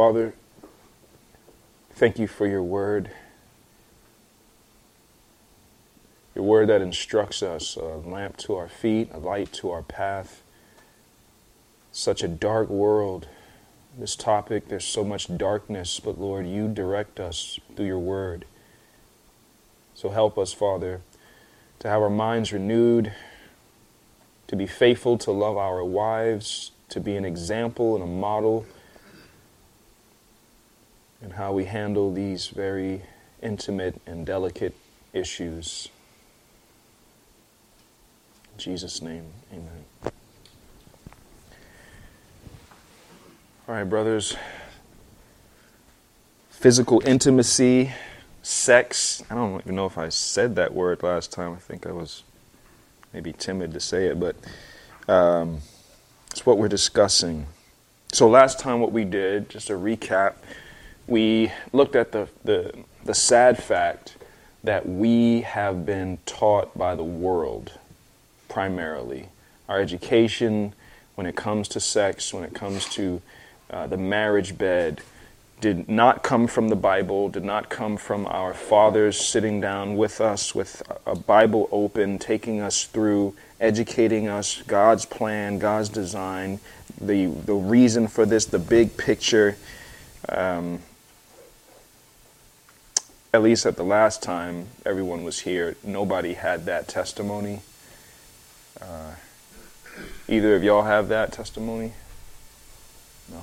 Father, thank you for your word. Your word that instructs us, a lamp to our feet, a light to our path. Such a dark world. This topic, there's so much darkness, but Lord, you direct us through your word. So help us, Father, to have our minds renewed, to be faithful to love our wives, to be an example and a model in how we handle these very intimate and delicate issues. In Jesus' name, amen. All right, brothers. Physical intimacy, sex. I don't even know if I said that word last time. I think I was maybe timid to say it, but um, it's what we're discussing. So, last time, what we did, just a recap, we looked at the, the, the sad fact that we have been taught by the world primarily. Our education, when it comes to sex, when it comes to uh, the marriage bed, did not come from the Bible, did not come from our fathers sitting down with us with a Bible open, taking us through, educating us, God's plan, God's design, the, the reason for this, the big picture. Um, at least at the last time everyone was here, nobody had that testimony. Uh, either of y'all have that testimony? No.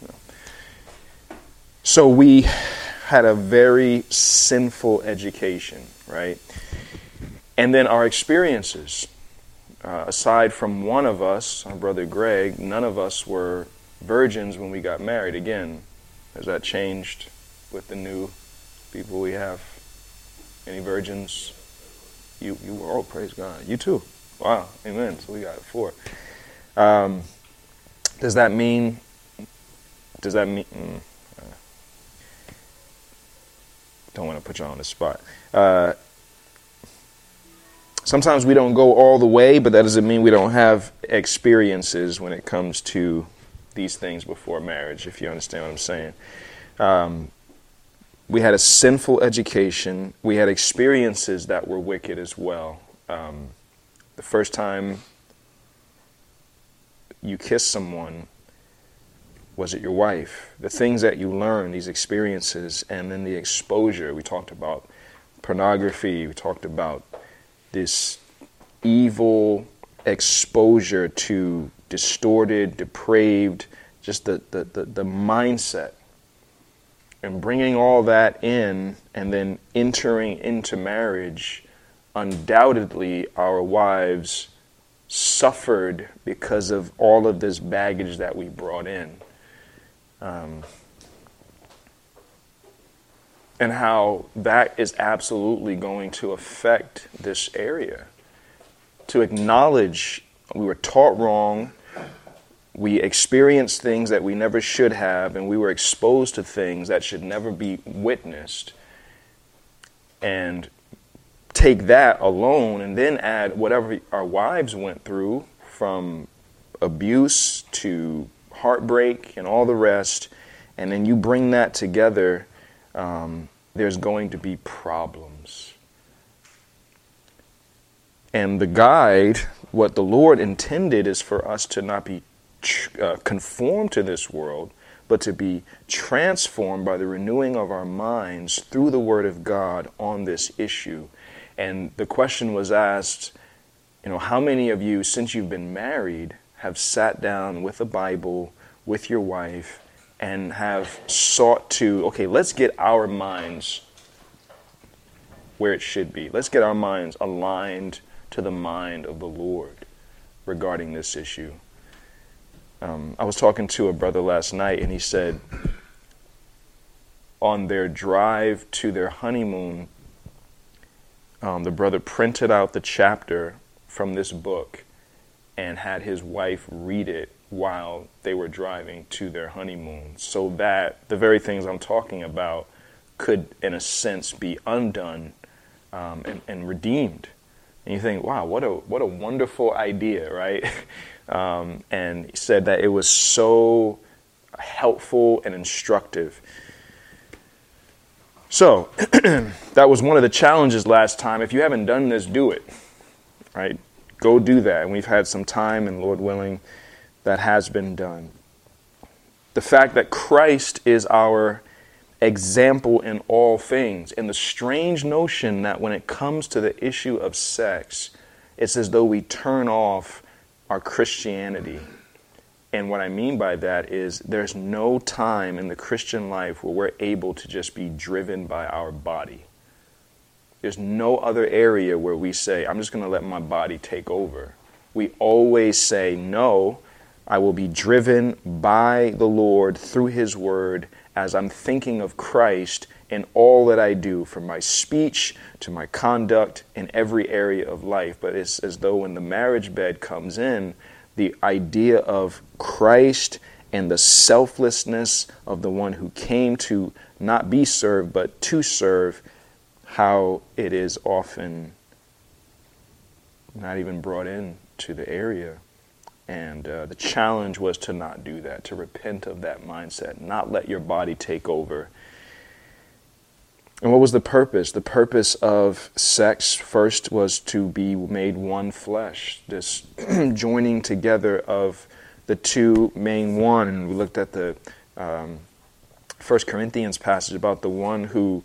No. So we had a very sinful education, right? And then our experiences. Uh, aside from one of us, our brother Greg, none of us were virgins when we got married. Again, has that changed with the new people we have? Any virgins? You, you oh, praise God. You too. Wow, amen. So we got four. Um, does that mean, does that mean, mm, uh, don't want to put you on the spot. Uh, sometimes we don't go all the way, but that doesn't mean we don't have experiences when it comes to these things before marriage, if you understand what I'm saying. Um, we had a sinful education. We had experiences that were wicked as well. Um, the first time you kiss someone, was it your wife? The things that you learn, these experiences, and then the exposure. We talked about pornography. We talked about this evil exposure to distorted, depraved, just the, the, the, the mindset and bringing all that in and then entering into marriage, undoubtedly our wives suffered because of all of this baggage that we brought in. Um, and how that is absolutely going to affect this area. To acknowledge we were taught wrong, we experienced things that we never should have, and we were exposed to things that should never be witnessed. And take that alone and then add whatever our wives went through from abuse to heartbreak and all the rest, and then you bring that together, um, there's going to be problems. And the guide, what the Lord intended is for us to not be uh, conform to this world, but to be transformed by the renewing of our minds through the Word of God on this issue. And the question was asked, you know, how many of you, since you've been married, have sat down with a Bible with your wife and have sought to, okay, let's get our minds where it should be. Let's get our minds aligned to the mind of the Lord regarding this issue. Um, I was talking to a brother last night, and he said on their drive to their honeymoon, um, the brother printed out the chapter from this book and had his wife read it while they were driving to their honeymoon, so that the very things I'm talking about could, in a sense, be undone um, and, and redeemed. And you think, wow, what a what a wonderful idea, right? Um, and said that it was so helpful and instructive. So, that was one of the challenges last time. If you haven't done this, do it. Right? Go do that. And we've had some time, and Lord willing, that has been done. The fact that Christ is our example in all things, and the strange notion that when it comes to the issue of sex, it's as though we turn off our Christianity and what I mean by that is there's no time in the Christian life where we're able to just be driven by our body. There's no other area where we say, I'm just going to let my body take over. We always say, No, I will be driven by the Lord through His Word as I'm thinking of Christ in all that I do, from my speech to my conduct in every area of life. But it's as though when the marriage bed comes in, the idea of Christ and the selflessness of the one who came to not be served, but to serve, how it is often not even brought in to the area. And uh, the challenge was to not do that, to repent of that mindset, not let your body take over. And what was the purpose? The purpose of sex first was to be made one flesh, this joining together of the two main one. And we looked at the um, First Corinthians passage about the one who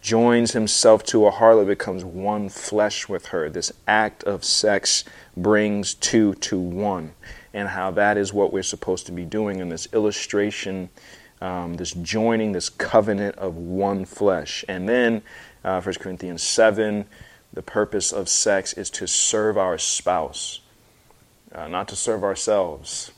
joins himself to a harlot becomes one flesh with her. This act of sex brings two to one, and how that is what we're supposed to be doing in this illustration um, this joining, this covenant of one flesh. And then, uh, 1 Corinthians 7, the purpose of sex is to serve our spouse, uh, not to serve ourselves.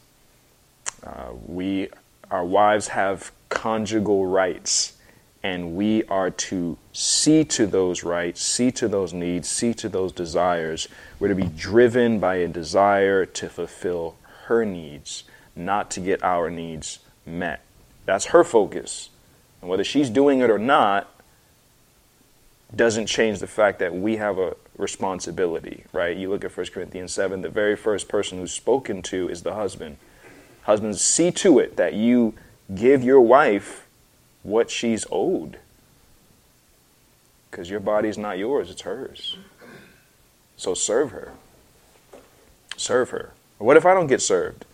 Uh, we, our wives have conjugal rights, and we are to see to those rights, see to those needs, see to those desires. We're to be driven by a desire to fulfill her needs, not to get our needs met. That's her focus. And whether she's doing it or not doesn't change the fact that we have a responsibility, right? You look at 1 Corinthians 7, the very first person who's spoken to is the husband. Husbands, see to it that you give your wife what she's owed. Because your body's not yours, it's hers. So serve her. Serve her. What if I don't get served?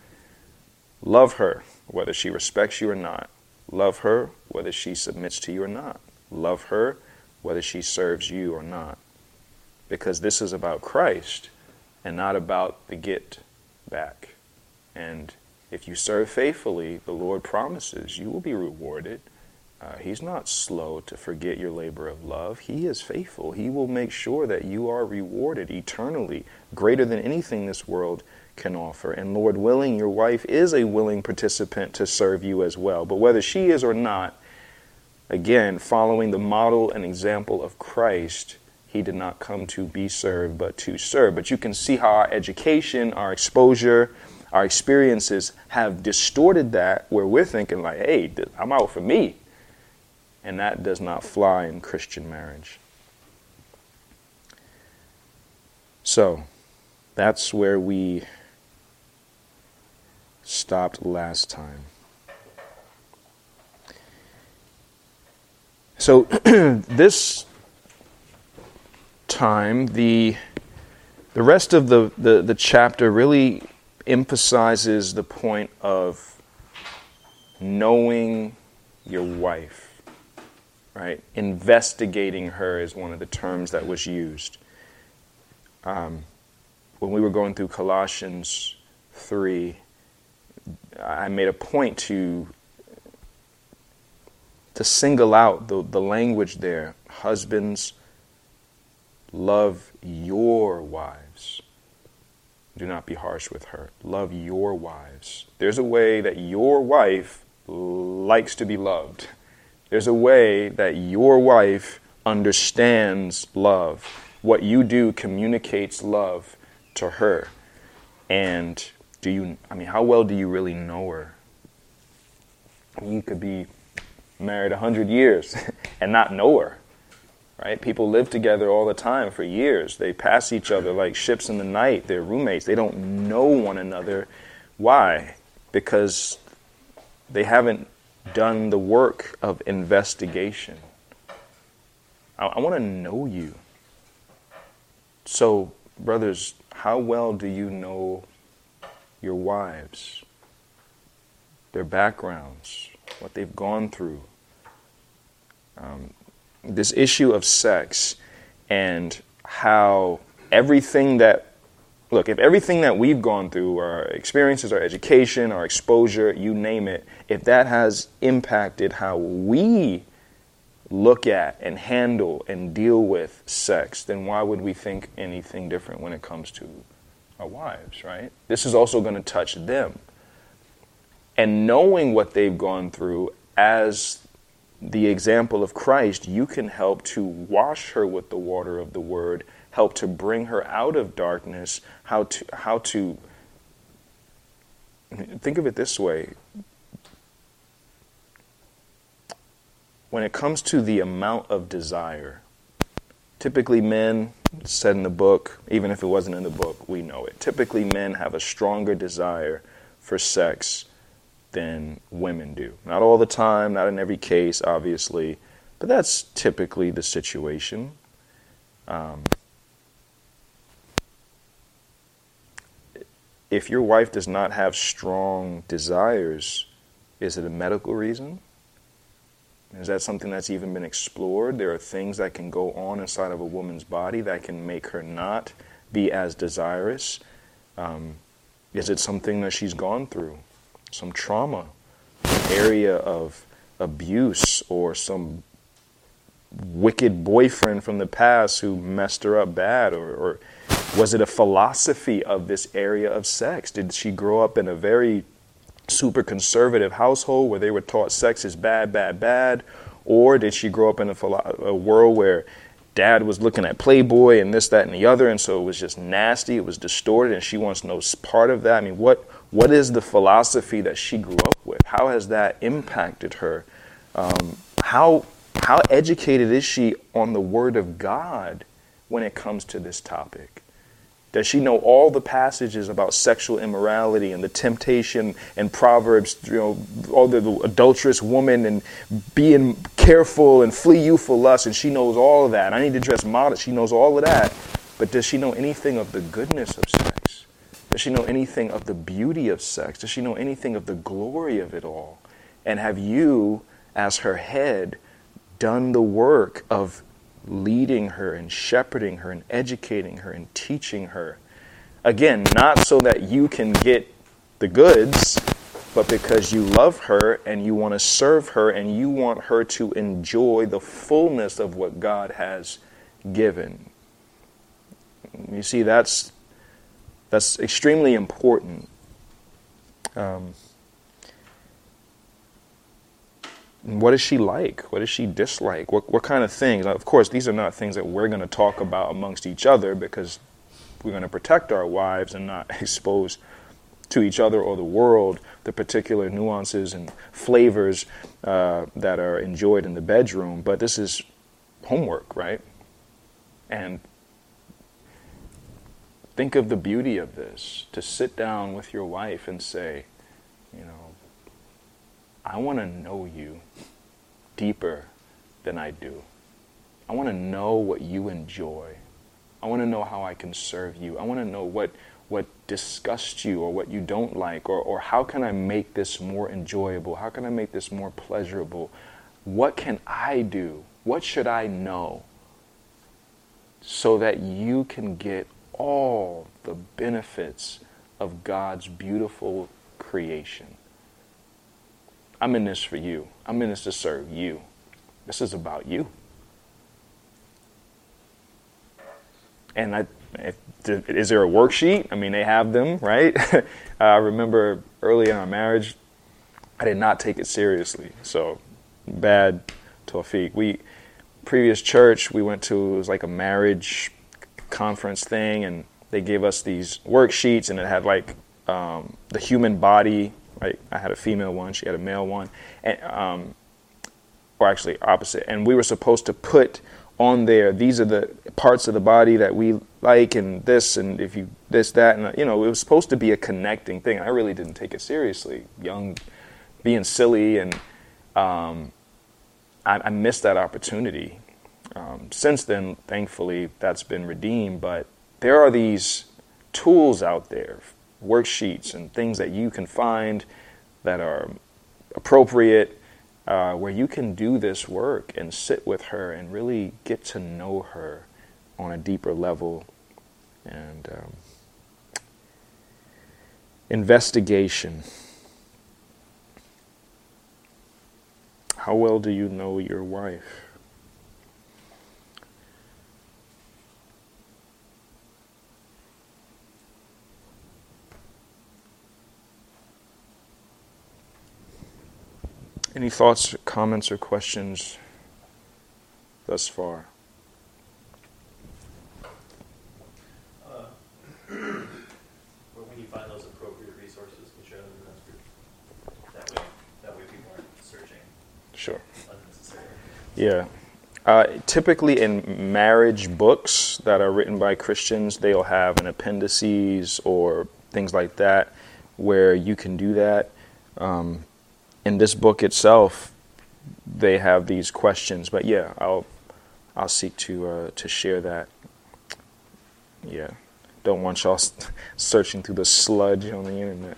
Love her whether she respects you or not. Love her, whether she submits to you or not. Love her, whether she serves you or not. Because this is about Christ and not about the get back. And if you serve faithfully, the Lord promises you will be rewarded. Uh, he's not slow to forget your labor of love. He is faithful. He will make sure that you are rewarded eternally, greater than anything this world can offer. And Lord willing, your wife is a willing participant to serve you as well. But whether she is or not, again, following the model and example of Christ, he did not come to be served, but to serve. But you can see how our education, our exposure, our experiences have distorted that where we're thinking, like, hey, I'm out for me. And that does not fly in Christian marriage. So, that's where we stopped last time. So this time, the the rest of the, the, the chapter really emphasizes the point of knowing your wife, right? Investigating her is one of the terms that was used. Um, when we were going through Colossians 3, I made a point to to single out the, the language there. Husbands, love your wives. Do not be harsh with her. Love your wives. There's a way that your wife likes to be loved. There's a way that your wife understands love. What you do communicates love to her. And do you, I mean, how well do you really know her? You could be married 100 years and not know her, right? People live together all the time for years. They pass each other like ships in the night. They're roommates. They don't know one another. Why? Because they haven't done the work of investigation. I, I want to know you. So, brothers, how well do you know your wives, their backgrounds, what they've gone through? Um, this issue of sex and how everything that look, if everything that we've gone through, our experiences, our education, our exposure, you name it, if that has impacted how we look at and handle and deal with sex, then why would we think anything different when it comes to our wives, right? This is also going to touch them. And knowing what they've gone through as the example of Christ, you can help to wash her with the water of the word, help to bring her out of darkness, how to how to think of it this way. When it comes to the amount of desire, typically men, said in the book, even if it wasn't in the book, we know it. Typically men have a stronger desire for sex than women do. Not all the time, not in every case, obviously, but that's typically the situation. Um, if your wife does not have strong desires, is it a medical reason? Is that something that's even been explored? There are things that can go on inside of a woman's body that can make her not be as desirous. Um, is it something that she's gone through? some trauma, area of abuse, or some wicked boyfriend from the past who messed her up bad, or, or was it a philosophy of this area of sex? Did she grow up in a very super conservative household where they were taught sex is bad, bad, bad? Or did she grow up in a, a, world where dad was looking at Playboy and this, that, and the other, and so it was just nasty, it was distorted, and she wants no part of that? I mean, what what is the philosophy that she grew up with? How has that impacted her? Um, how, how educated is she on the Word of God when it comes to this topic? Does she know all the passages about sexual immorality and the temptation and Proverbs, you know, all the, the adulterous woman and being careful and flee youthful lust? And she knows all of that. I need to dress modest. She knows all of that. But does she know anything of the goodness of sex? Does she know anything of the beauty of sex? Does she know anything of the glory of it all? And have you, as her head, done the work of leading her and shepherding her and educating her and teaching her? Again, not so that you can get the goods, but because you love her and you want to serve her and you want her to enjoy the fullness of what God has given. You see, that's that's extremely important. Um, what is she like? What does she dislike? What, what kind of things? Of course, these are not things that we're going to talk about amongst each other because we're going to protect our wives and not expose to each other or the world the particular nuances and flavors uh, that are enjoyed in the bedroom. But this is homework, right? And Think of the beauty of this to sit down with your wife and say, you know, I want to know you deeper than I do. I want to know what you enjoy. I want to know how I can serve you. I want to know what, what disgusts you or what you don't like, or, or how can I make this more enjoyable? How can I make this more pleasurable? What can I do? What should I know so that you can get all the benefits of God's beautiful creation. I'm in this for you. I'm in this to serve you. This is about you. And I, if, is there a worksheet? I mean, they have them, right? I remember early in our marriage, I did not take it seriously. So bad, Tawfiq. We previous church we went to it was like a marriage conference thing, and they gave us these worksheets, and it had like um, the human body. I had a female one, she had a male one, and um, or actually opposite. And we were supposed to put on there these are the parts of the body that we like, and this, and if you this, that, and you know, it was supposed to be a connecting thing. I really didn't take it seriously, young being silly, and um, I, I, missed that opportunity. Um, since then, thankfully, that's been redeemed. But there are these tools out there, worksheets, and things that you can find that are appropriate, uh, where you can do this work and sit with her and really get to know her on a deeper level. And um, investigation. How well do you know your wife? Any thoughts, comments, or questions thus far? Uh, when you find those appropriate resources, you share them in this group. That way, that way people aren't searching Sure. unnecessarily. Yeah. Uh, typically, in marriage books that are written by Christians, they'll have an appendices or things like that where you can do that. Um, in this book itself, they have these questions, but yeah, I'll I'll seek to uh, to share that. Yeah, don't want y'all searching through the sludge on the internet.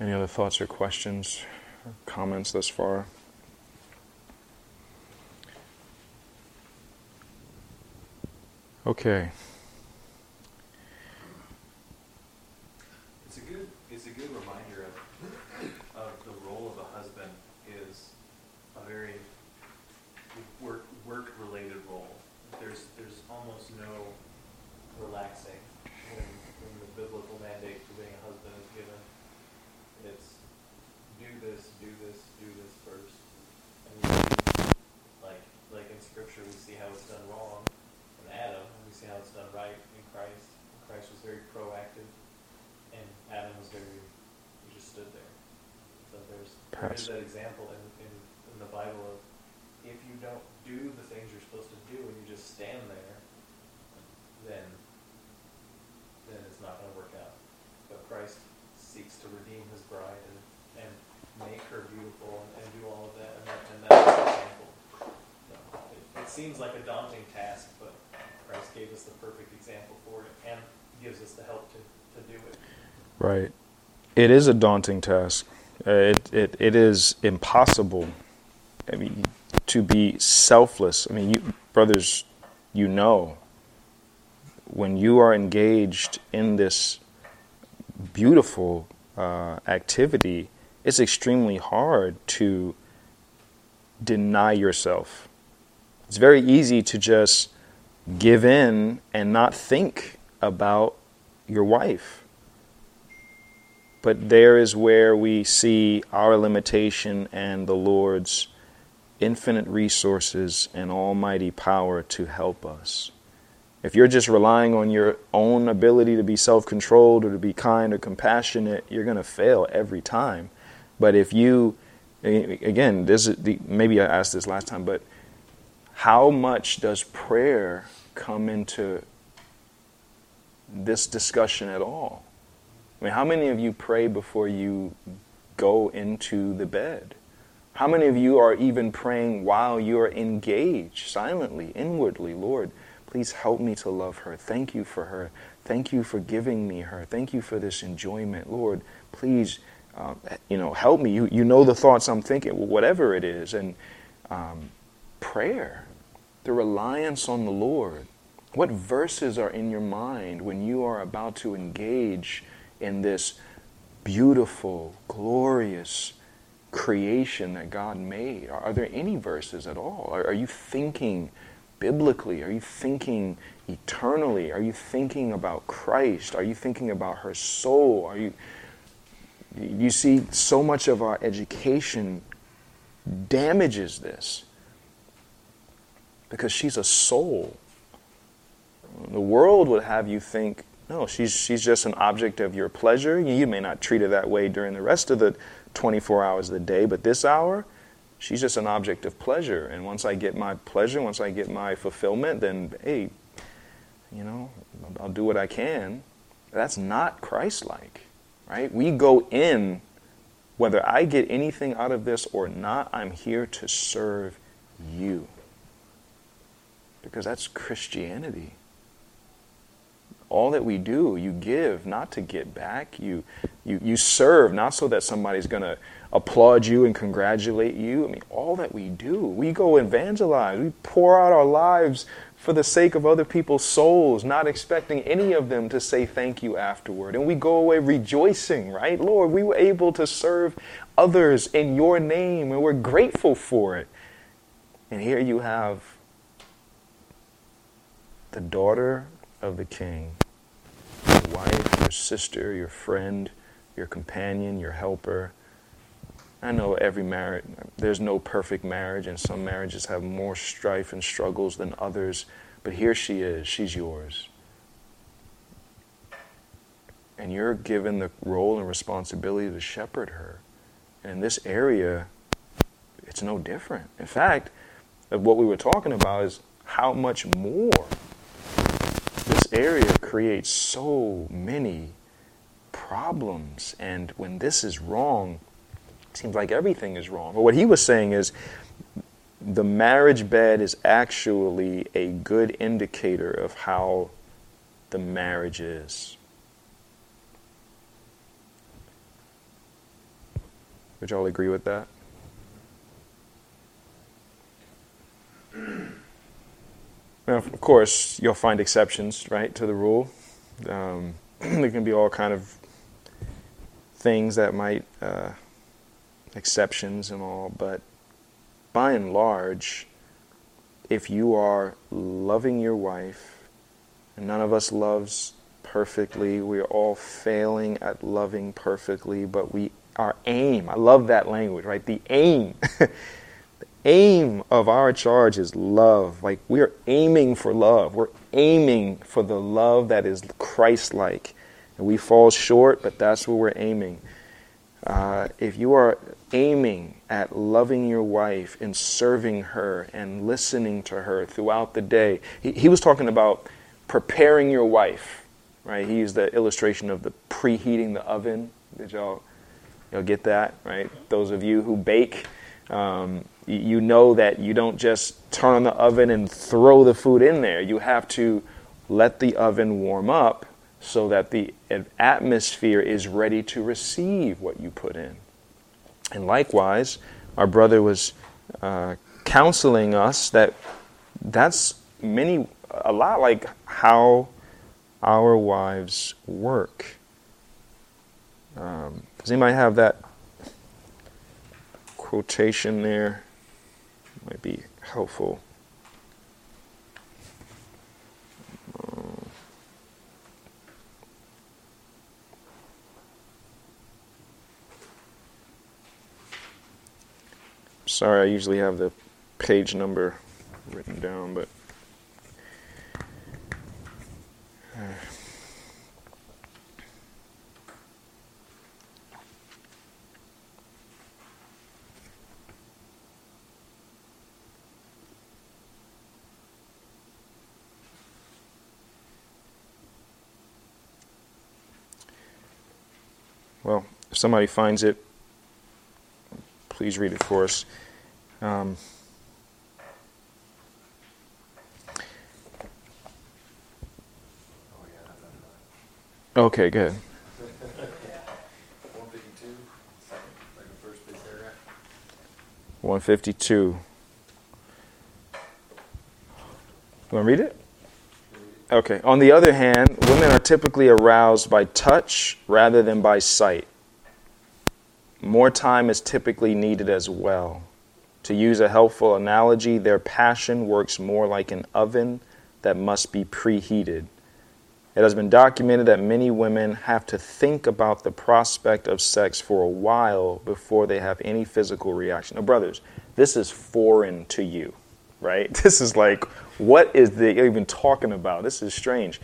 Any other thoughts or questions, or comments thus far? Okay. It's a good it's a good reminder of of the role of a husband is a very work work related role. There's there's almost no relaxing when, when the biblical mandate for being a husband is given. It's do this, do this, do this first. And we see, like like in scripture we see how it's done wrong in Adam, and we see how it's done right in Christ. Christ was very proactive and Adam was very, he just stood there. So there's, there is that example in, in, in the Bible of if you don't do the things you're supposed to do and you just stand there, then then it's not going to work out. But Christ seeks to redeem his bride and, and make her beautiful and, and do all of that, and, that, and that's an example. So it, it seems like a daunting task, but Christ gave us the perfect example for it and gives us the help to, to do it. Right. It is a daunting task. Uh, it, it, it is impossible. I mean, to be selfless. I mean, you, brothers, you know, when you are engaged in this beautiful uh, activity, it's extremely hard to deny yourself. It's very easy to just give in and not think about your wife. But there is where we see our limitation and the Lord's infinite resources and almighty power to help us. If you're just relying on your own ability to be self controlled or to be kind or compassionate, you're going to fail every time. But if you, again, this is the, maybe I asked this last time, but how much does prayer come into this discussion at all? I mean, how many of you pray before you go into the bed? How many of you are even praying while you're engaged, silently, inwardly? Lord, please help me to love her. Thank you for her. Thank you for giving me her. Thank you for this enjoyment. Lord, please, uh, you know, help me. You, you know the thoughts I'm thinking, whatever it is. And um, prayer, the reliance on the Lord. What verses are in your mind when you are about to engage in this beautiful, glorious creation that God made? Are, there any verses at all? Are, are you thinking biblically? Are you thinking eternally? Are you thinking about Christ? Are you thinking about her soul? Are you you see so much of our education damages this because she's a soul. The world would have you think, no, she's, she's just an object of your pleasure. You may not treat her that way during the rest of the 24 hours of the day, but this hour, she's just an object of pleasure. And once I get my pleasure, once I get my fulfillment, then, hey, you know, I'll do what I can. That's not Christ like. right? We go in, whether I get anything out of this or not, I'm here to serve you. Because that's Christianity. All that we do, you give not to get back. You, you, you serve not so that somebody's going to applaud you and congratulate you. I mean, all that we do, we go evangelize. We pour out our lives for the sake of other people's souls, not expecting any of them to say thank you afterward. And we go away rejoicing, right? Lord, we were able to serve others in your name, and we're grateful for it. And here you have the daughter of the king, your wife, your sister, your friend, your companion, your helper I know every marriage, there's no perfect marriage, and some marriages have more strife and struggles than others. But here she is, she's yours. And you're given the role and responsibility to shepherd her. And in this area, it's no different. In fact, what we were talking about is how much more area creates so many problems. And when this is wrong, it seems like everything is wrong. But what he was saying is the marriage bed is actually a good indicator of how the marriage is. Would y'all agree with that? Now, of course, you'll find exceptions, right, to the rule. Um, there can be all kind of things that might uh, exceptions and all, but by and large, if you are loving your wife, and none of us loves perfectly, we're all failing at loving perfectly, but we our aim, I love that language, right? The aim. aim of our charge is love. Like we are aiming for love. We're aiming for the love that is Christ like. And we fall short, but that's where we're aiming. Uh, if you are aiming at loving your wife and serving her and listening to her throughout the day, he, he was talking about preparing your wife, right? He used the illustration of the preheating the oven. Did y'all, y'all get that, right? Those of you who bake, um, you know that you don't just turn on the oven and throw the food in there. You have to let the oven warm up so that the atmosphere is ready to receive what you put in. And likewise, our brother was uh, counseling us that that's many a lot like how our wives work. Um, does anybody have that quotation there? Might be helpful. Sorry, I usually have the page number written down, but. Uh, well, if somebody finds it, please read it for us. Um, okay, good. 152. You want to read it? Okay. On the other hand, women are typically aroused by touch rather than by sight. More time is typically needed as well. To use a helpful analogy, their passion works more like an oven that must be preheated. It has been documented that many women have to think about the prospect of sex for a while before they have any physical reaction. Now, brothers, this is foreign to you, right? This is like, what is they even talking about? This is strange.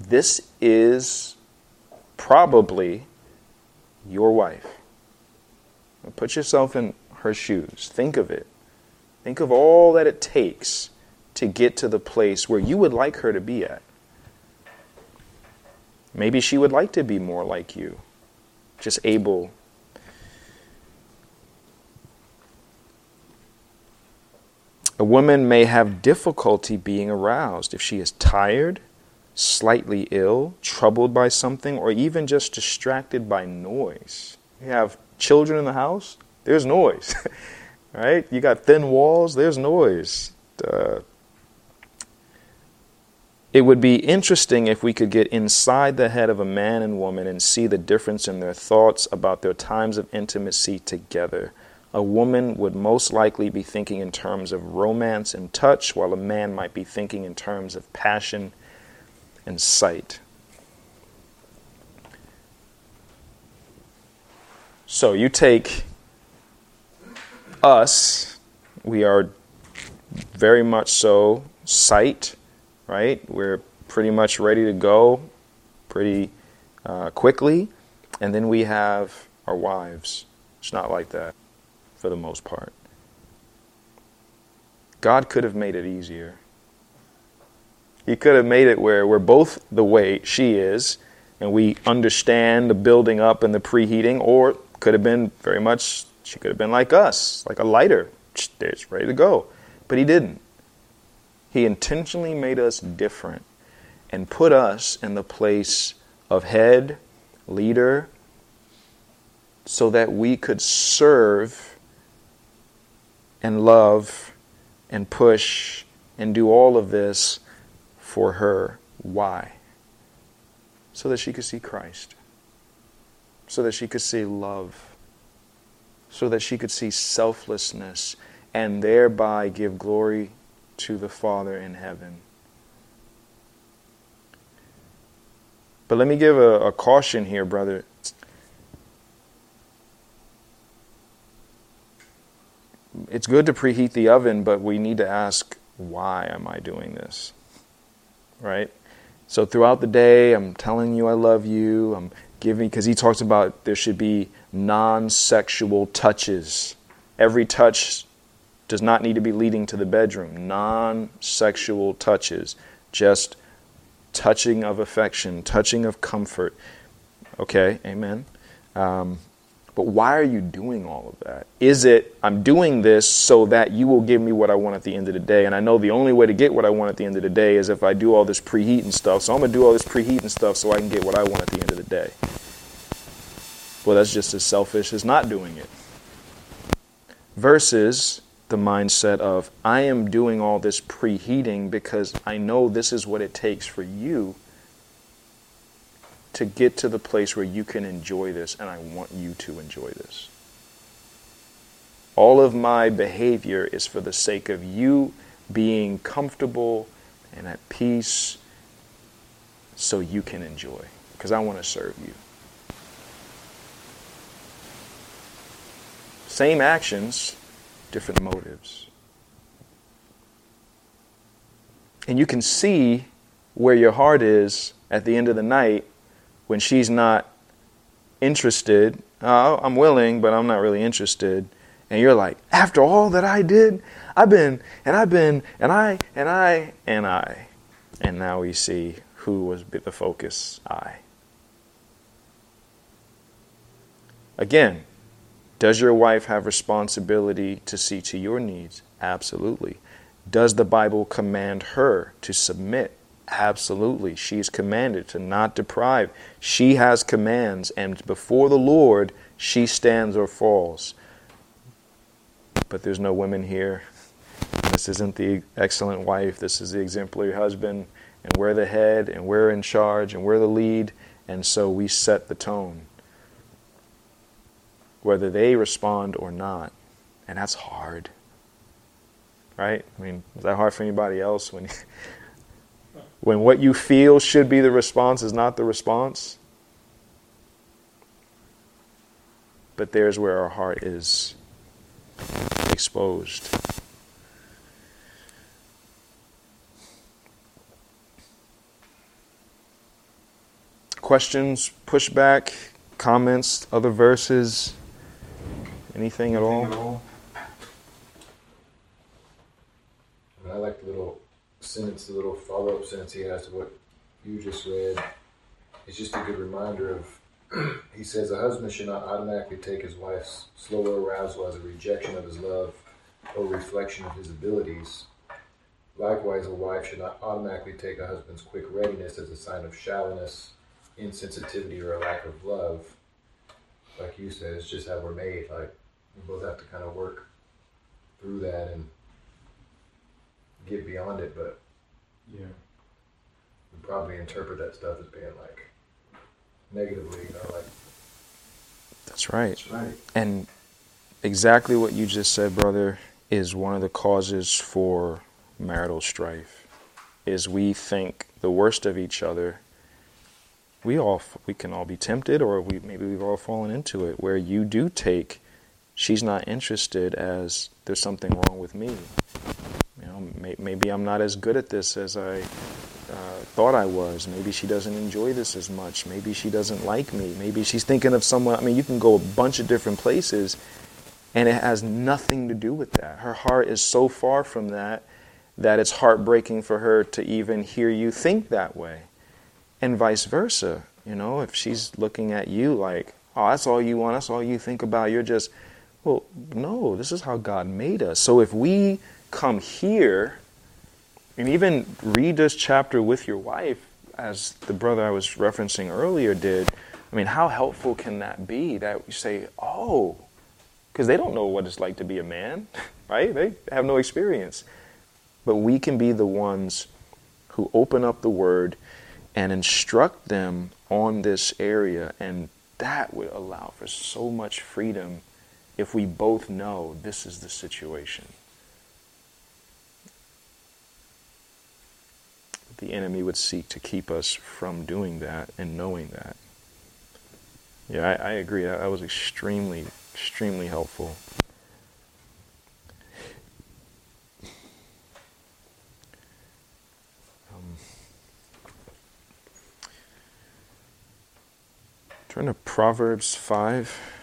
This is probably your wife. Put yourself in her shoes. Think of it. Think of all that it takes to get to the place where you would like her to be at. Maybe she would like to be more like you. just able. A woman may have difficulty being aroused if she is tired, slightly ill, troubled by something, or even just distracted by noise. You have children in the house, there's noise, right? You got thin walls, there's noise. Uh, it would be interesting if we could get inside the head of a man and woman and see the difference in their thoughts about their times of intimacy together. A woman would most likely be thinking in terms of romance and touch, while a man might be thinking in terms of passion and sight. So you take us, we are very much so sight right? We're pretty much ready to go pretty uh, quickly. And then we have our wives. It's not like that for the most part. God could have made it easier. He could have made it where we're both the way she is, and we understand the building up and the preheating, or could have been very much, she could have been like us, like a lighter. It's ready to go. But he didn't. He intentionally made us different and put us in the place of head, leader, so that we could serve and love and push and do all of this for her. Why? So that she could see Christ, so that she could see love, so that she could see selflessness, and thereby give glory to the Father in heaven. But let me give a, a caution here, brother. It's good to preheat the oven, but we need to ask, why am I doing this? Right? So throughout the day, I'm telling you I love you. I'm giving, because he talks about there should be non sexual touches. Every touch does not need to be leading to the bedroom. Non sexual touches, just touching of affection, touching of comfort. Okay, amen. Um, but why are you doing all of that? Is it, I'm doing this so that you will give me what I want at the end of the day? And I know the only way to get what I want at the end of the day is if I do all this preheating stuff. So I'm going to do all this preheating stuff so I can get what I want at the end of the day. Well, that's just as selfish as not doing it. Versus the mindset of, I am doing all this preheating because I know this is what it takes for you to get to the place where you can enjoy this, and I want you to enjoy this. All of my behavior is for the sake of you being comfortable and at peace so you can enjoy, because I want to serve you. Same actions, different motives. And you can see where your heart is at the end of the night when she's not interested. Oh, I'm willing, but I'm not really interested. And you're like, after all that I did, I've been, and I've been, and I, and I, and I. And now we see who was the focus I. Again, does your wife have responsibility to see to your needs? Absolutely. Does the Bible command her to submit? Absolutely. She is commanded to not deprive. She has commands, and before the Lord, she stands or falls. But there's no women here. This isn't the excellent wife. This is the exemplary husband. And we're the head, and we're in charge, and we're the lead. And so we set the tone whether they respond or not. And that's hard. Right? I mean, is that hard for anybody else when when what you feel should be the response is not the response? But there's where our heart is exposed. Questions, pushback, comments, other verses? Anything at all? I like the little sentence, the little follow up sentence he has to what you just read. It's just a good reminder of he says a husband should not automatically take his wife's slower arousal as a rejection of his love or reflection of his abilities. Likewise, a wife should not automatically take a husband's quick readiness as a sign of shallowness, insensitivity, or a lack of love. Like you said, it's just how we're made. Like we both have to kind of work through that and get beyond it, but Yeah. we probably interpret that stuff as being like negatively, you know, like That's right. That's right. And exactly what you just said, brother, is one of the causes for marital strife. Is we think the worst of each other. We all we can all be tempted, or we maybe we've all fallen into it, where you do take she's not interested as there's something wrong with me. Know, may, maybe I'm not as good at this as I uh, thought I was. Maybe she doesn't enjoy this as much. Maybe she doesn't like me. Maybe she's thinking of someone. I mean, you can go a bunch of different places, and it has nothing to do with that. Her heart is so far from that that it's heartbreaking for her to even hear you think that way, and vice versa. You know, if she's looking at you like, oh, that's all you want, that's all you think about, you're just, well, no, this is how God made us. So if we come here and even read this chapter with your wife, as the brother I was referencing earlier did, I mean, how helpful can that be that you say, oh, because they don't know what it's like to be a man, right? They have no experience. But we can be the ones who open up the word and instruct them on this area, and that would allow for so much freedom if we both know this is the situation. The enemy would seek to keep us from doing that and knowing that. Yeah, I, I agree. That, was extremely, extremely helpful. Um, turn to Proverbs 5.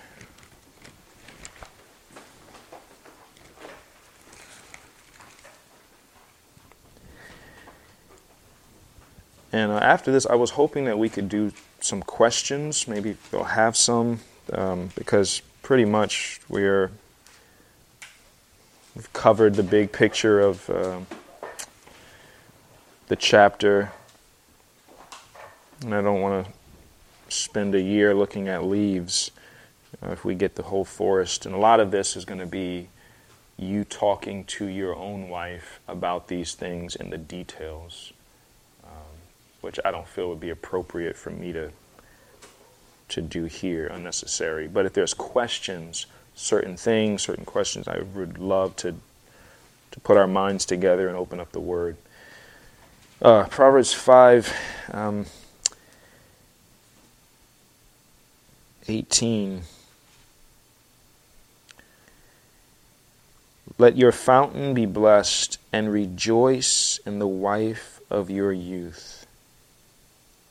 And uh, after this, I was hoping that we could do some questions. Maybe we'll have some, um, because pretty much we're we've covered the big picture of uh, the chapter, and I don't want to spend a year looking at leaves uh, if we get the whole forest. And a lot of this is going to be you talking to your own wife about these things and the details which I don't feel would be appropriate for me to to do here unnecessary. But if there's questions, certain things, certain questions, I would love to to put our minds together and open up the Word. Uh, Proverbs five. Um, 18. Let your fountain be blessed and rejoice in the wife of your youth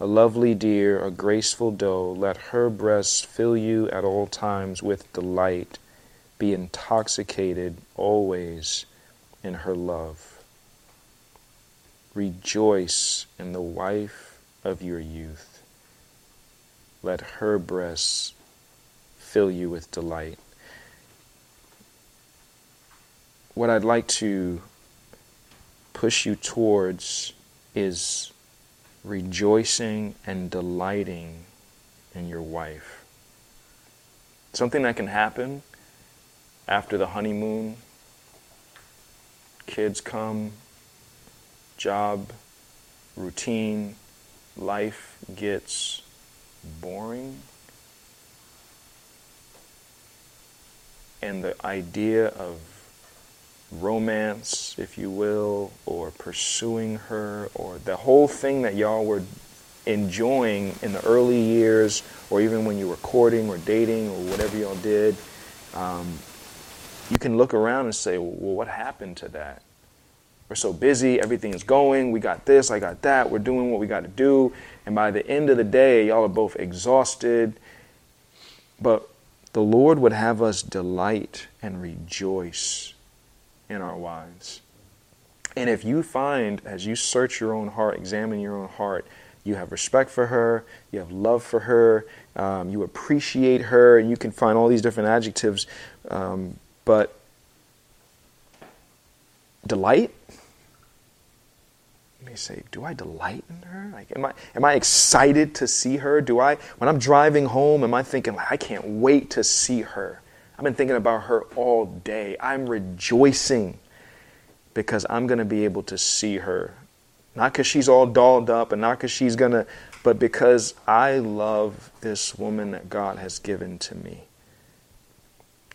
a lovely deer, a graceful doe, let her breasts fill you at all times with delight. Be intoxicated always in her love. Rejoice in the wife of your youth. Let her breasts fill you with delight. What I'd like to push you towards is rejoicing and delighting in your wife. Something that can happen after the honeymoon. Kids come, job, routine, life gets boring. And the idea of romance, if you will, pursuing her, or the whole thing that y'all were enjoying in the early years, or even when you were courting or dating or whatever y'all did, um, you can look around and say, well, what happened to that? We're so busy, everything is going, we got this, I got that, we're doing what we got to do. And by the end of the day, y'all are both exhausted. But the Lord would have us delight and rejoice in our wives. And if you find, as you search your own heart, examine your own heart, you have respect for her, you have love for her, um, you appreciate her, and you can find all these different adjectives. Um, but delight? You may say, do I delight in her? Like, am I am I excited to see her? Do I when I'm driving home, am I thinking like I can't wait to see her? I've been thinking about her all day. I'm rejoicing because I'm going to be able to see her. Not because she's all dolled up and not because she's going to, but because I love this woman that God has given to me.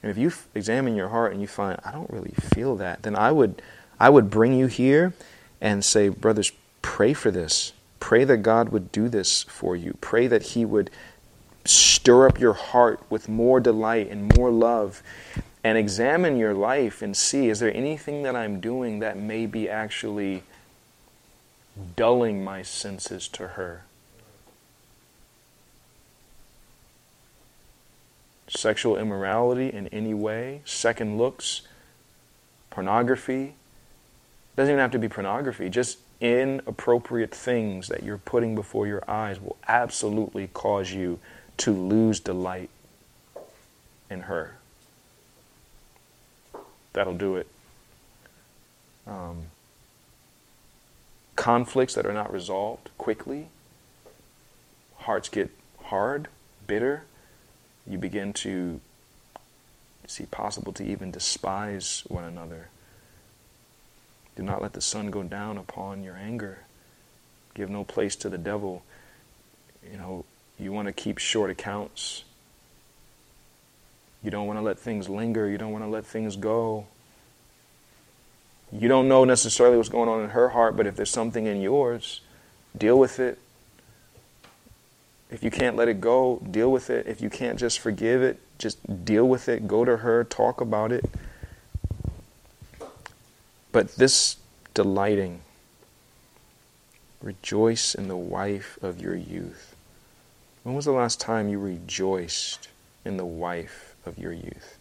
And if you examine your heart and you find, I don't really feel that, then I would, I would bring you here and say, brothers, pray for this. Pray that God would do this for you. Pray that He would stir up your heart with more delight and more love and examine your life and see is there anything that I'm doing that may be actually dulling my senses to her? Sexual immorality in any way, second looks, pornography. Doesn't even have to be pornography, just inappropriate things that you're putting before your eyes will absolutely cause you to lose delight in her. That'll do it. Um, conflicts that are not resolved quickly, hearts get hard, bitter. You begin to see possible to even despise one another. Do not let the sun go down upon your anger. Give no place to the devil. You know, you want to keep short accounts. You don't want to let things linger. You don't want to let things go. You don't know necessarily what's going on in her heart, but if there's something in yours, deal with it. If you can't let it go, deal with it. If you can't just forgive it, just deal with it. Go to her, talk about it. But this delighting, rejoice in the wife of your youth. When was the last time you rejoiced in the wife of your youth?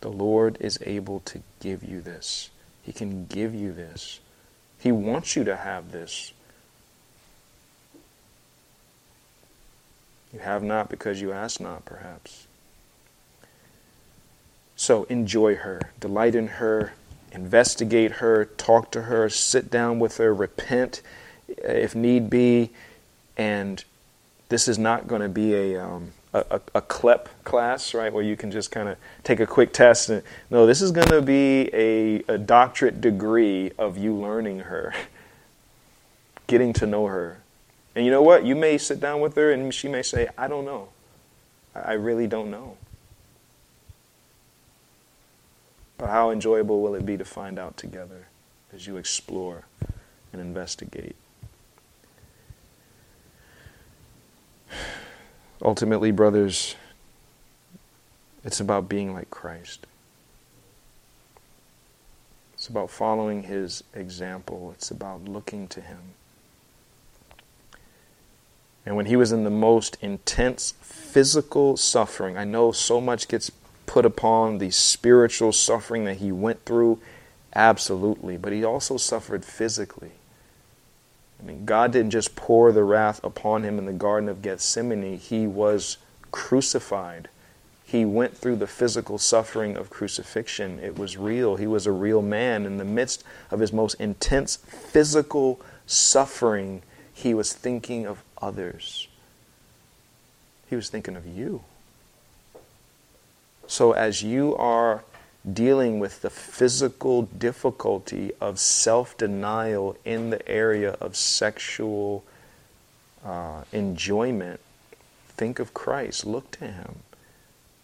The Lord is able to give you this. He can give you this. He wants you to have this. You have not because you ask not, perhaps. So enjoy her, delight in her, investigate her, talk to her, sit down with her, repent if need be. And this is not going to be a, um, a, a, CLEP class, right, where you can just kind of take a quick test. And, no, this is going to be a, a doctorate degree of you learning her, getting to know her. And you know what? You may sit down with her and she may say, I don't know. I really don't know. But how enjoyable will it be to find out together as you explore and investigate? Ultimately, brothers, it's about being like Christ. It's about following his example. It's about looking to him. And when he was in the most intense physical suffering, I know so much gets put upon the spiritual suffering that he went through, absolutely, but he also suffered physically. I mean, God didn't just pour the wrath upon him in the Garden of Gethsemane, he was crucified. He went through the physical suffering of crucifixion. It was real. He was a real man. In the midst of his most intense physical suffering, he was thinking of others. He was thinking of you. So, as you are dealing with the physical difficulty of self denial in the area of sexual uh, enjoyment, think of Christ. Look to Him.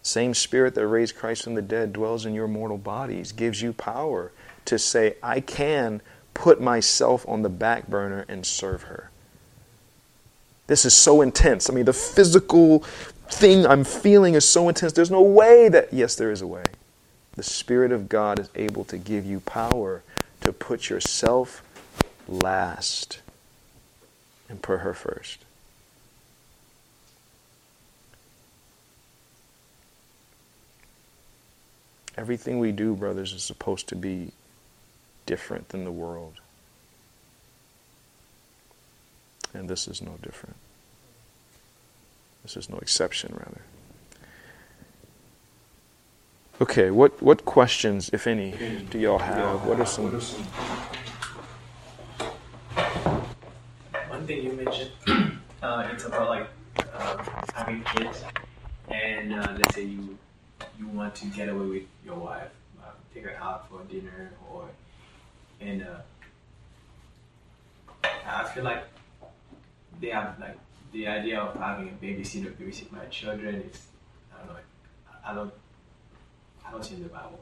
Same Spirit that raised Christ from the dead dwells in your mortal bodies, gives you power to say, I can put myself on the back burner and serve her. This is so intense. I mean, the physical thing I'm feeling is so intense. There's no way that, yes, there is a way the Spirit of God is able to give you power to put yourself last and put her first. Everything we do, brothers, is supposed to be different than the world. And this is no different. This is no exception, rather. Okay, what, what questions, if any, do y'all have? What are some. One thing you mentioned, uh, it's about like um, having kids, and uh, let's say you you want to get away with your wife, uh, take her out for dinner, or and uh, I feel like they have like the idea of having a babysitter babysit my children is I don't know I don't I don't see in the Bible.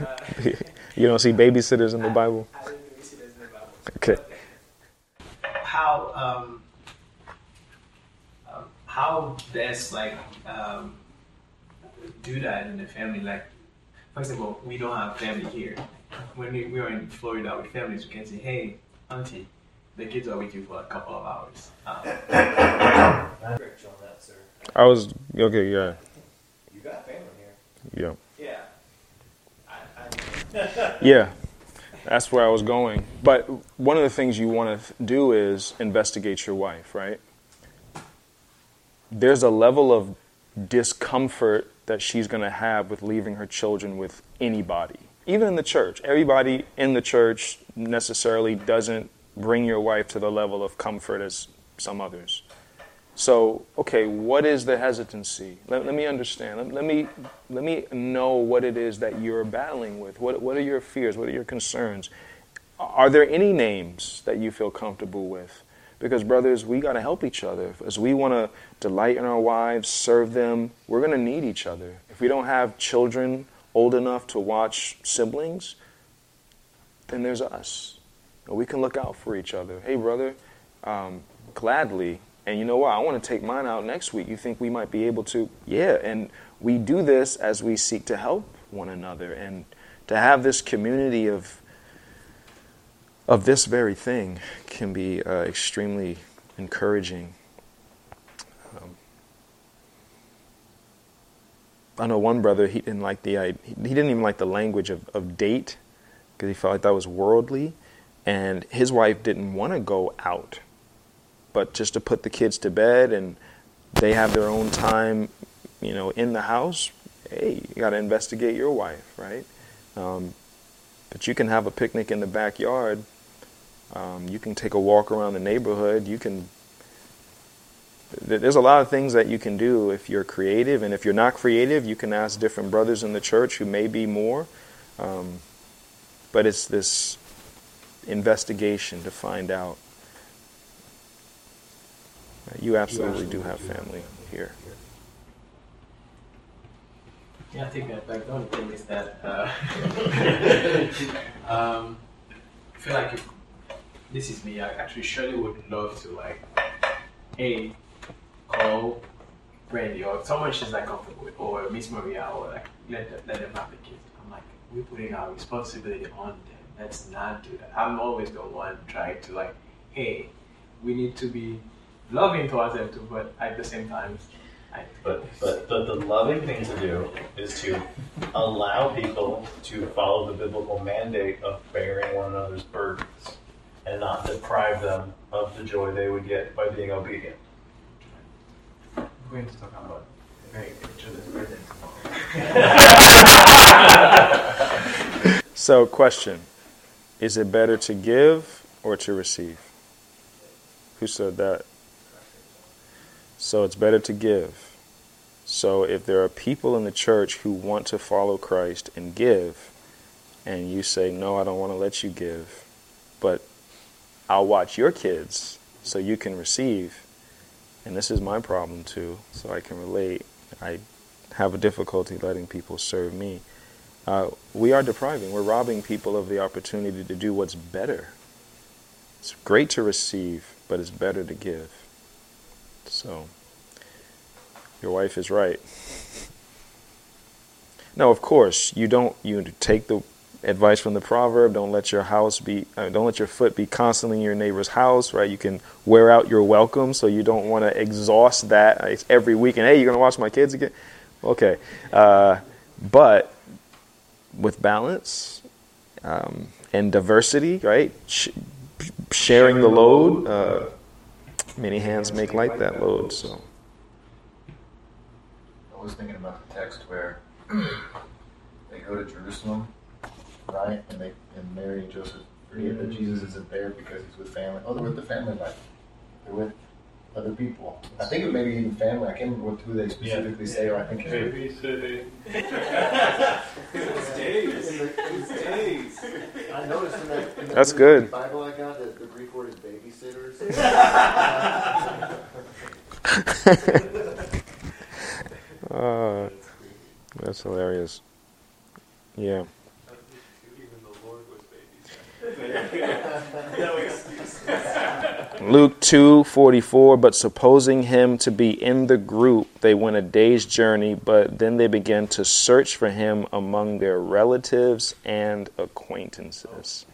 Uh, you don't see babysitters in the Bible? I, I babysitters in the Bible. Okay. How um, um, how best like um, do that in the family? Like, for example, we don't have family here. When we, we are in Florida with families, we can say, "Hey, auntie, the kids are with you for a couple of hours." Um, Rich on that, sir. I was. Okay, yeah. You got family here. Yeah. Yeah. I, I, Yeah, that's where I was going. But one of the things you want to do is investigate your wife, right? There's a level of discomfort that she's going to have with leaving her children with anybody, even in the church. Everybody in the church necessarily doesn't bring your wife to the level of comfort as some others. So, okay, what is the hesitancy? Let, let me understand. Let, let, me, let me know what it is that you're battling with. What, what are your fears? What are your concerns? Are there any names that you feel comfortable with? Because, brothers, we got to help each other. As we want to delight in our wives, serve them, we're going to need each other. If we don't have children old enough to watch siblings, then there's us. We can look out for each other. Hey, brother, um, gladly and you know what? I want to take mine out next week. You think we might be able to? Yeah. And we do this as we seek to help one another and to have this community of of this very thing can be uh, extremely encouraging. Um, I know one brother he didn't like the he didn't even like the language of, of date because he felt like that was worldly, and his wife didn't want to go out but just to put the kids to bed and they have their own time, you know, in the house. Hey, you got to investigate your wife, right? Um, but you can have a picnic in the backyard. Um, you can take a walk around the neighborhood. You can. There's a lot of things that you can do if you're creative, and if you're not creative, you can ask different brothers in the church who may be more. Um, but it's this investigation to find out. You absolutely do have family here. Yeah, I think that like the only thing is that uh, um, I feel like if this is me, I actually surely would love to like, hey, call Brandy or someone she's like comfortable with, or Miss Maria, or like let them, let them have the kids. I'm like, we're putting our responsibility on them. Let's not do that. I'm always the one trying to like, hey, we need to be loving towards them too, but at the same time, I, But, but but the loving thing to do is to allow people to follow the biblical mandate of bearing one another's burdens and not deprive them of the joy they would get by being obedient. we're going to talk about bearing each other's burden tomorrow. So, question Is it better to give or to receive? Who said that? So, it's better to give. So, if there are people in the church who want to follow Christ and give, and you say, No, I don't want to let you give, but I'll watch your kids so you can receive, and this is my problem too, so I can relate. I have a difficulty letting people serve me. Uh, we are depriving, we're robbing people of the opportunity to do what's better. It's great to receive, but it's better to give. So, your wife is right. Now, of course, you don't you take the advice from the proverb. Don't let your house be. Uh, don't let your foot be constantly in your neighbor's house. Right? You can wear out your welcome, so you don't want to exhaust that uh, every week. And hey, you're gonna watch my kids again. Okay, uh, but with balance um, and diversity, right? sharing the load, uh, many hands make light that load. So. I was thinking about the text where they go to Jerusalem, right? And they and Mary and Joseph forget that Jesus isn't there because he's with family. Oh, they're with the family life. They're with other people. I think it may be even family. I can't remember who they specifically yeah. say, or I think it's babysitter. it's days. It's days. I noticed in that, in That's good. Bible I got that the Greek word is babysitters. uh, that's hilarious. Yeah. Luke 2:44 but supposing him to be in the group they went a day's journey but then they began to search for him among their relatives and acquaintances.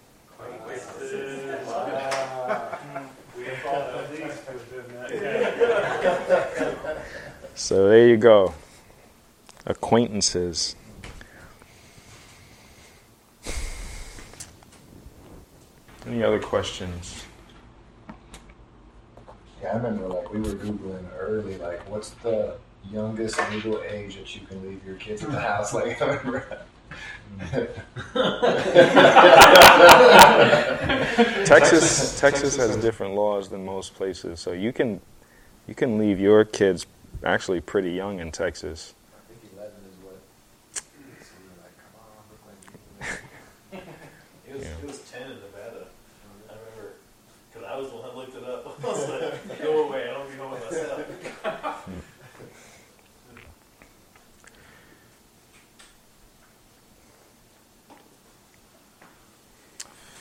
So there you go. Acquaintances. Any other questions? Yeah, I remember like we were googling early, like what's the youngest legal age that you can leave your kids at the house? Like I remember. Texas Texas has different laws than most places, so you can you can leave your kids actually pretty young in Texas.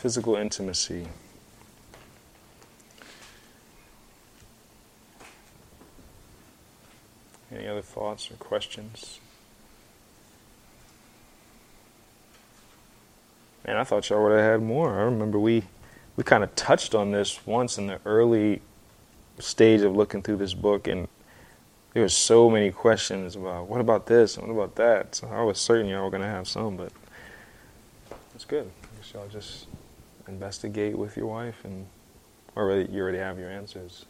Physical intimacy. Any other thoughts or questions? Man, I thought y'all would have had more. I remember we we kind of touched on this once in the early stage of looking through this book, and there were so many questions about what about this and what about that. So I was certain y'all were going to have some, but it's good. I guess y'all just investigate with your wife, and or you already have your answers.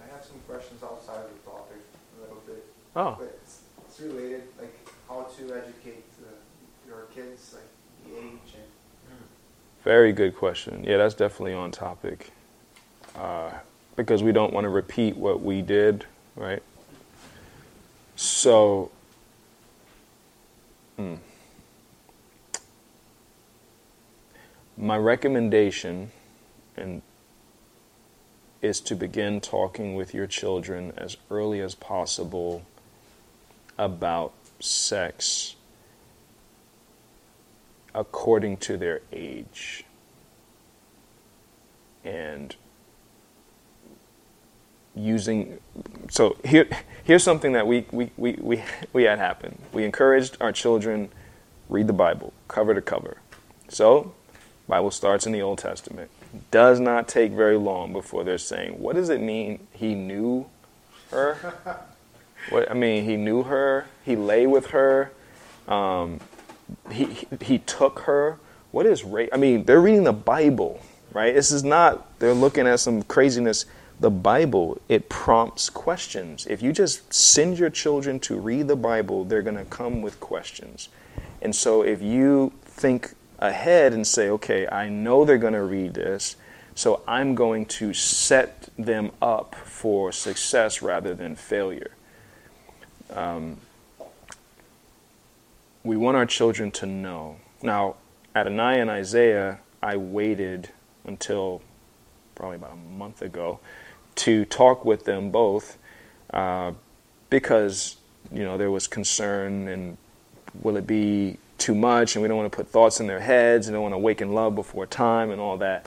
I have some questions outside of the topic a little bit. Oh. But it's, it's related, like how to educate the, your kids, like the age and. Very good question. Yeah, that's definitely on topic. Uh, because we don't want to repeat what we did, right? So, hmm. My recommendation and is to begin talking with your children as early as possible about sex according to their age. And using so here here's something that we we, we, we, we had happen. We encouraged our children read the Bible cover to cover. So Bible starts in the Old Testament. Does not take very long before they're saying, "What does it mean? He knew her? what I mean, he knew her. He lay with her. Um, he he took her. What is rape? I mean, they're reading the Bible, right? This is not. They're looking at some craziness. The Bible it prompts questions. If you just send your children to read the Bible, they're going to come with questions. And so, if you think ahead and say, okay, I know they're going to read this, so I'm going to set them up for success rather than failure. Um, we want our children to know. Now, Adonai and Isaiah, I waited until probably about a month ago to talk with them both uh, because you know there was concern and will it be too much and we don't want to put thoughts in their heads and don't want to awaken love before time and all that.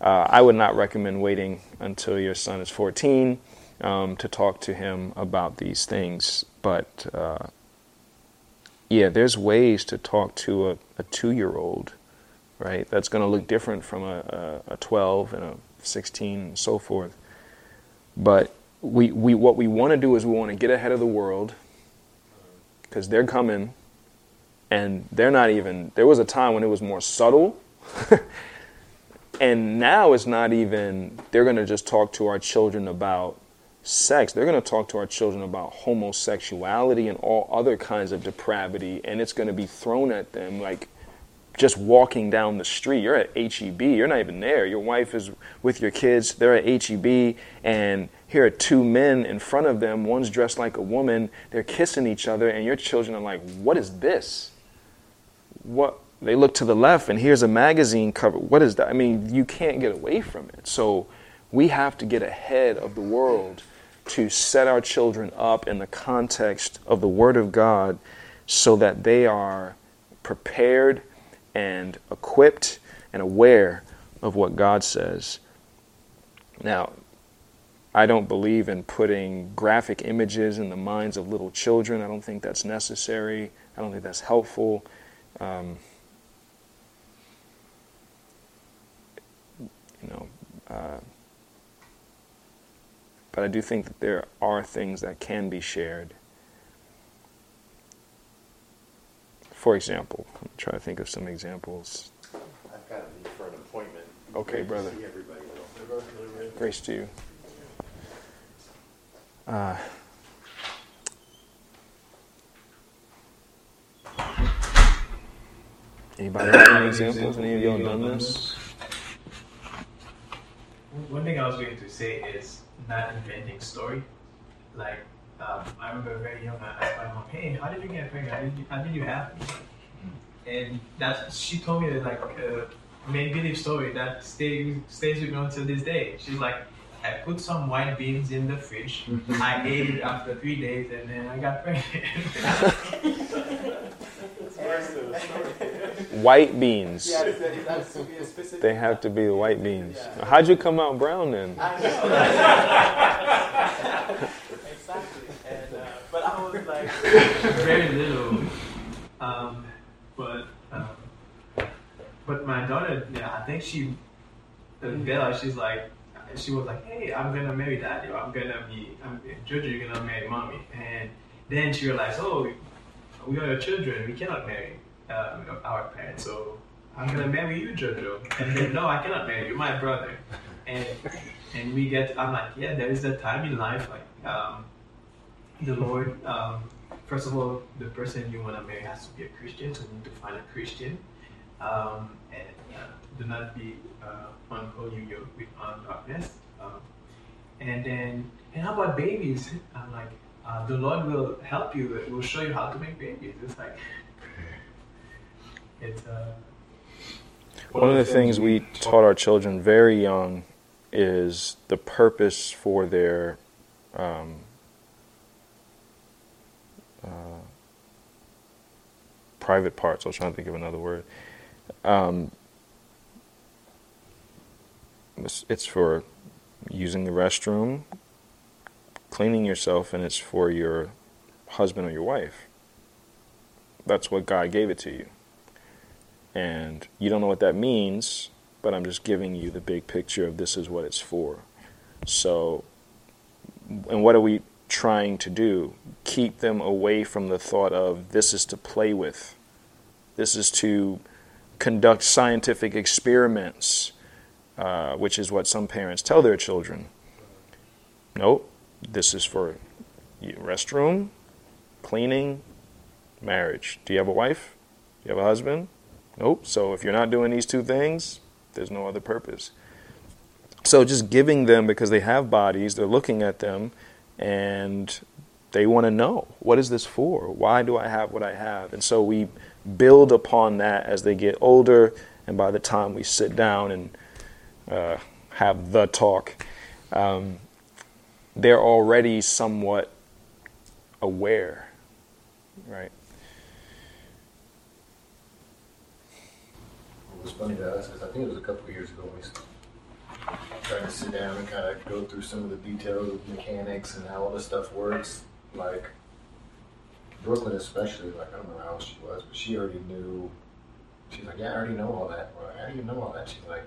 Uh, I would not recommend waiting until your son is 14 um, to talk to him about these things. But uh, yeah, there's ways to talk to a, a two year old, right? That's going to look different from a, a, a 12 and a 16 and so forth. But we, we, what we want to do is we want to get ahead of the world because they're coming and they're not even there was a time when it was more subtle And now it's not even, they're going to just talk to our children about sex. They're going to talk to our children about homosexuality and all other kinds of depravity. And it's going to be thrown at them like just walking down the street. You're at HEB, you're not even there. Your wife is with your kids, they're at HEB, and here are two men in front of them. One's dressed like a woman, they're kissing each other, and your children are like, What is this? What? They look to the left, and here's a magazine cover. What is that? I mean, you can't get away from it. So we have to get ahead of the world to set our children up in the context of the Word of God so that they are prepared and equipped and aware of what God says. Now, I don't believe in putting graphic images in the minds of little children. I don't think that's necessary. I don't think that's helpful. Um, you know, uh, but I do think that there are things that can be shared. For example, I'm trying to think of some examples. I've got to leave for an appointment. Okay, Great to brother. See everybody. Grace to you. Uh, anybody have any examples? Any of y'all done this? One thing I was going to say is not inventing story. Like, um, I remember very young, I asked my mom, hey, how did you get pregnant? How did you, how did you have me? And that she told me like a make believe story that stays stays with me until this day. She's like, I put some white beans in the fridge. I ate it after three days, and then I got pregnant. White beans. Yeah, it has to be a specific. They have to be the white beans. How'd you come out brown then? Exactly. And uh, but I was like, very little. Um, but um, but my daughter, yeah, I think she, Bella, she's like, she was like, hey, I'm gonna marry daddy, or I'm gonna be, I'm, Jojo, you're gonna marry mommy, and then she realized, oh, we are your children, we cannot marry um, our parents, so I'm gonna marry you, Jojo, and then no, I cannot marry you, my brother, and and we get, I'm like, yeah, there is a time in life, like. Um, the Lord, um, first of all, the person you want to marry has to be a Christian, so you need to find a Christian. Um, and uh, do not be uh, unholy yoke with on darkness. Um, and then, and how about babies? I'm like, uh, the Lord will help you. It will show you how to make babies. It's like, it's. Uh, One of the things we taught our children very young is the purpose for their um, uh, private parts. I was trying to think of another word. Um, it's, it's for using the restroom, cleaning yourself, and it's for your husband or your wife. That's what God gave it to you. And you don't know what that means, but I'm just giving you the big picture of this is what it's for. So, and what are we trying to do? Keep them away from the thought of this is to play with, this is to conduct scientific experiments, uh, which is what some parents tell their children. Nope, this is for restroom, cleaning, marriage. Do you have a wife? Do you have a husband? Nope. So if you're not doing these two things, there's no other purpose. So just giving them because they have bodies, they're looking at them and they want to know what is this for? Why do I have what I have? And so we build upon that as they get older, and by the time we sit down and uh, have the talk, um, they're already somewhat aware, right? Was funny to us because I think it was a couple of years ago we tried to sit down and kind of go through some of the details of mechanics and how all this stuff works. Like Brooklyn, especially, like I don't know how she was, but she already knew. She's like, yeah, I already know all that. We're like, how do you know all that? She's like,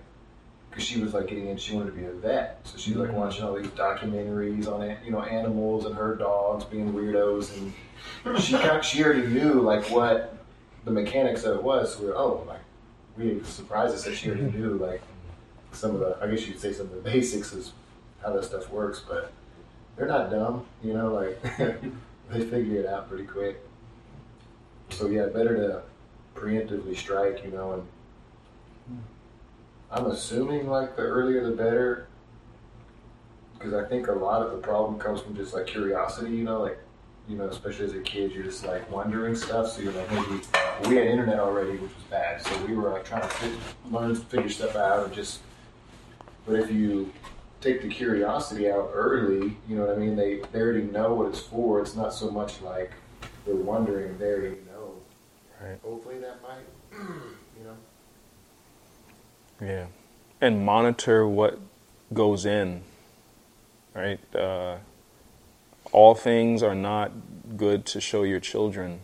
because she was like getting in, she wanted to be a vet, so she's like mm-hmm. watching all these documentaries on you know animals and her dogs being weirdos, and she got, she already knew like what the mechanics of it was. So we were oh like we surprised us that she already knew like some of the, I guess you'd say some of the basics is how that stuff works, but they're not dumb, you know, like they figure it out pretty quick. So yeah, better to preemptively strike, you know, and I'm assuming like the earlier the better, because I think a lot of the problem comes from just like curiosity, you know, like you know, especially as a kid, you're just like wondering stuff. So you're like, maybe we had internet already, which was bad. So we were like trying to fit, learn, figure stuff out, and just. But if you take the curiosity out early, you know what I mean? They they already know what it's for. It's not so much like they're wondering; they already know. Right. Hopefully, that might, you know. Yeah. And monitor what goes in, right? Uh, all things are not good to show your children,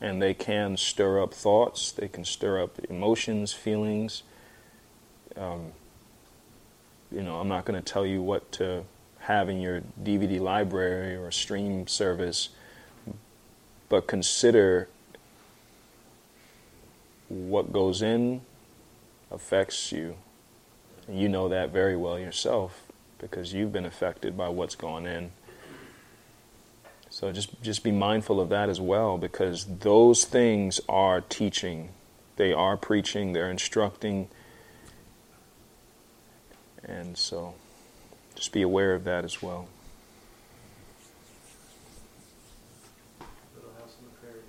and they can stir up thoughts, they can stir up emotions, feelings. Um, you know, I'm not going to tell you what to have in your DVD library or stream service, but consider what goes in affects you. And you know that very well yourself because you've been affected by what's gone in. So just just be mindful of that as well because those things are teaching. They are preaching, they're instructing. And so just be aware of that as well. Little House on the Prairie.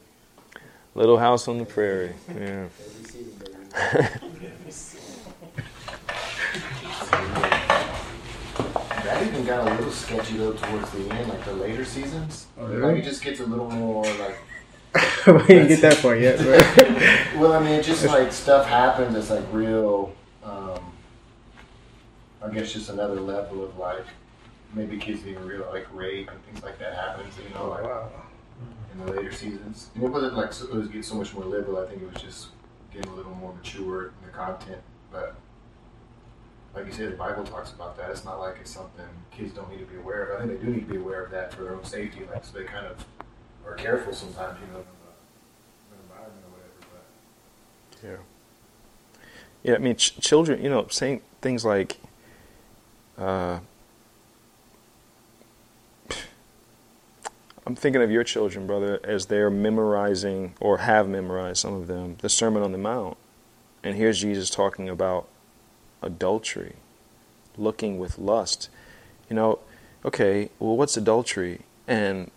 Little House on the Prairie. Yeah. That even got a little sketchy though towards the end, like the later seasons. Oh, Like it just gets a little more like. we didn't get that far yet, but Well, I mean, it's just like stuff happens that's like real. Um, I guess just another level of like maybe kids being real like rape and things like that happens. You know, like wow. in the later seasons. And it wasn't like so, it was getting so much more liberal. I think it was just getting a little more mature in the content. But like you say, the Bible talks about that. It's not like it's something kids don't need to be aware of. I think they do need to be aware of that for their own safety. Like so they kind of are careful sometimes, you know, of the, environment or whatever. But Yeah, I mean, ch- children, you know, saying things like, uh, I'm thinking of your children, brother, as they're memorizing or have memorized some of them the Sermon on the Mount. And here's Jesus talking about adultery, looking with lust. You know, okay, well, what's adultery? And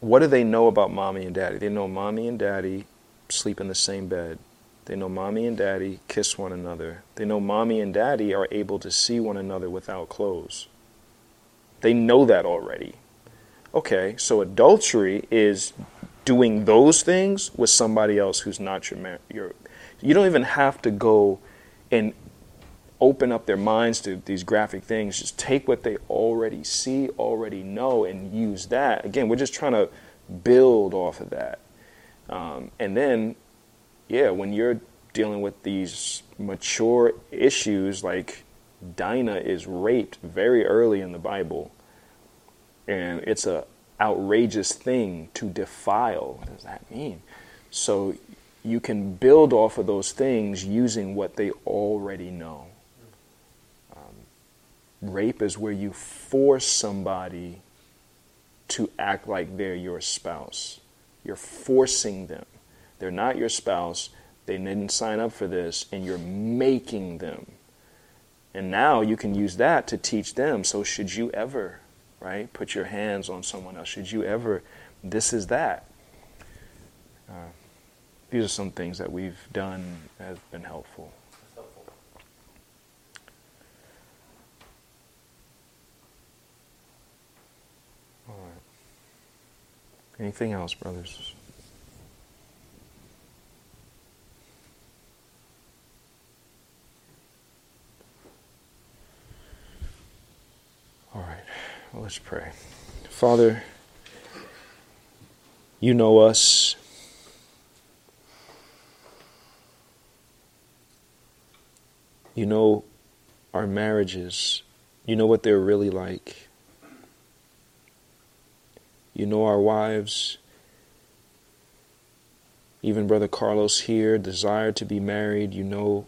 what do they know about mommy and daddy? They know mommy and daddy sleep in the same bed. They know mommy and daddy kiss one another. They know mommy and daddy are able to see one another without clothes. They know that already. Okay, so adultery is doing those things with somebody else who's not your man. your you don't even have to go and open up their minds to these graphic things. Just take what they already see, already know, and use that. Again, we're just trying to build off of that. Um, and then, yeah, when you're dealing with these mature issues, like Dinah is raped very early in the Bible, and it's a outrageous thing to defile. What does that mean? So you can build off of those things using what they already know. Rape is where you force somebody to act like they're your spouse. You're forcing them. They're not your spouse. They didn't sign up for this, and you're making them. And now you can use that to teach them. So, should you ever, right, put your hands on someone else? Should you ever, this is that. Uh, these are some things that we've done that have been helpful. Anything else, brothers? All right. Well, let's pray. Father, you know us. You know our marriages. You know what they're really like. You know our wives. Even Brother Carlos here desired to be married. You know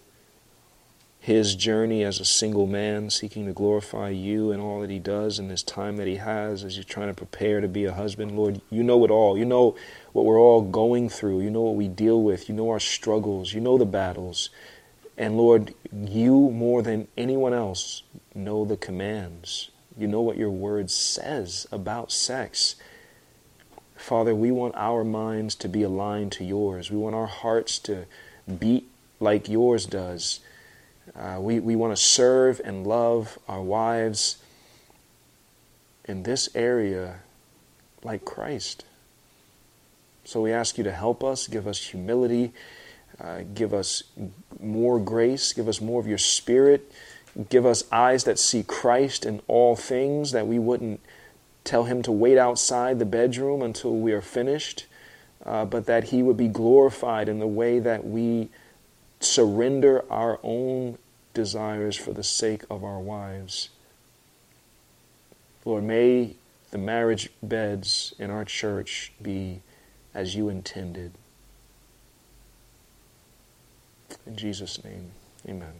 his journey as a single man, seeking to glorify you and all that he does in this time that he has as he's trying to prepare to be a husband. Lord, you know it all. You know what we're all going through. You know what we deal with. You know our struggles. You know the battles. And Lord, you more than anyone else know the commands. You know what your word says about sex. Father, we want our minds to be aligned to yours. We want our hearts to beat like yours does. Uh, we we want to serve and love our wives in this area like Christ. So we ask you to help us, give us humility, uh, give us more grace, give us more of your spirit, give us eyes that see Christ in all things, that we wouldn't tell him to wait outside the bedroom until we are finished, uh, but that he would be glorified in the way that we surrender our own desires for the sake of our wives. Lord, may the marriage beds in our church be as you intended. In Jesus' name, amen.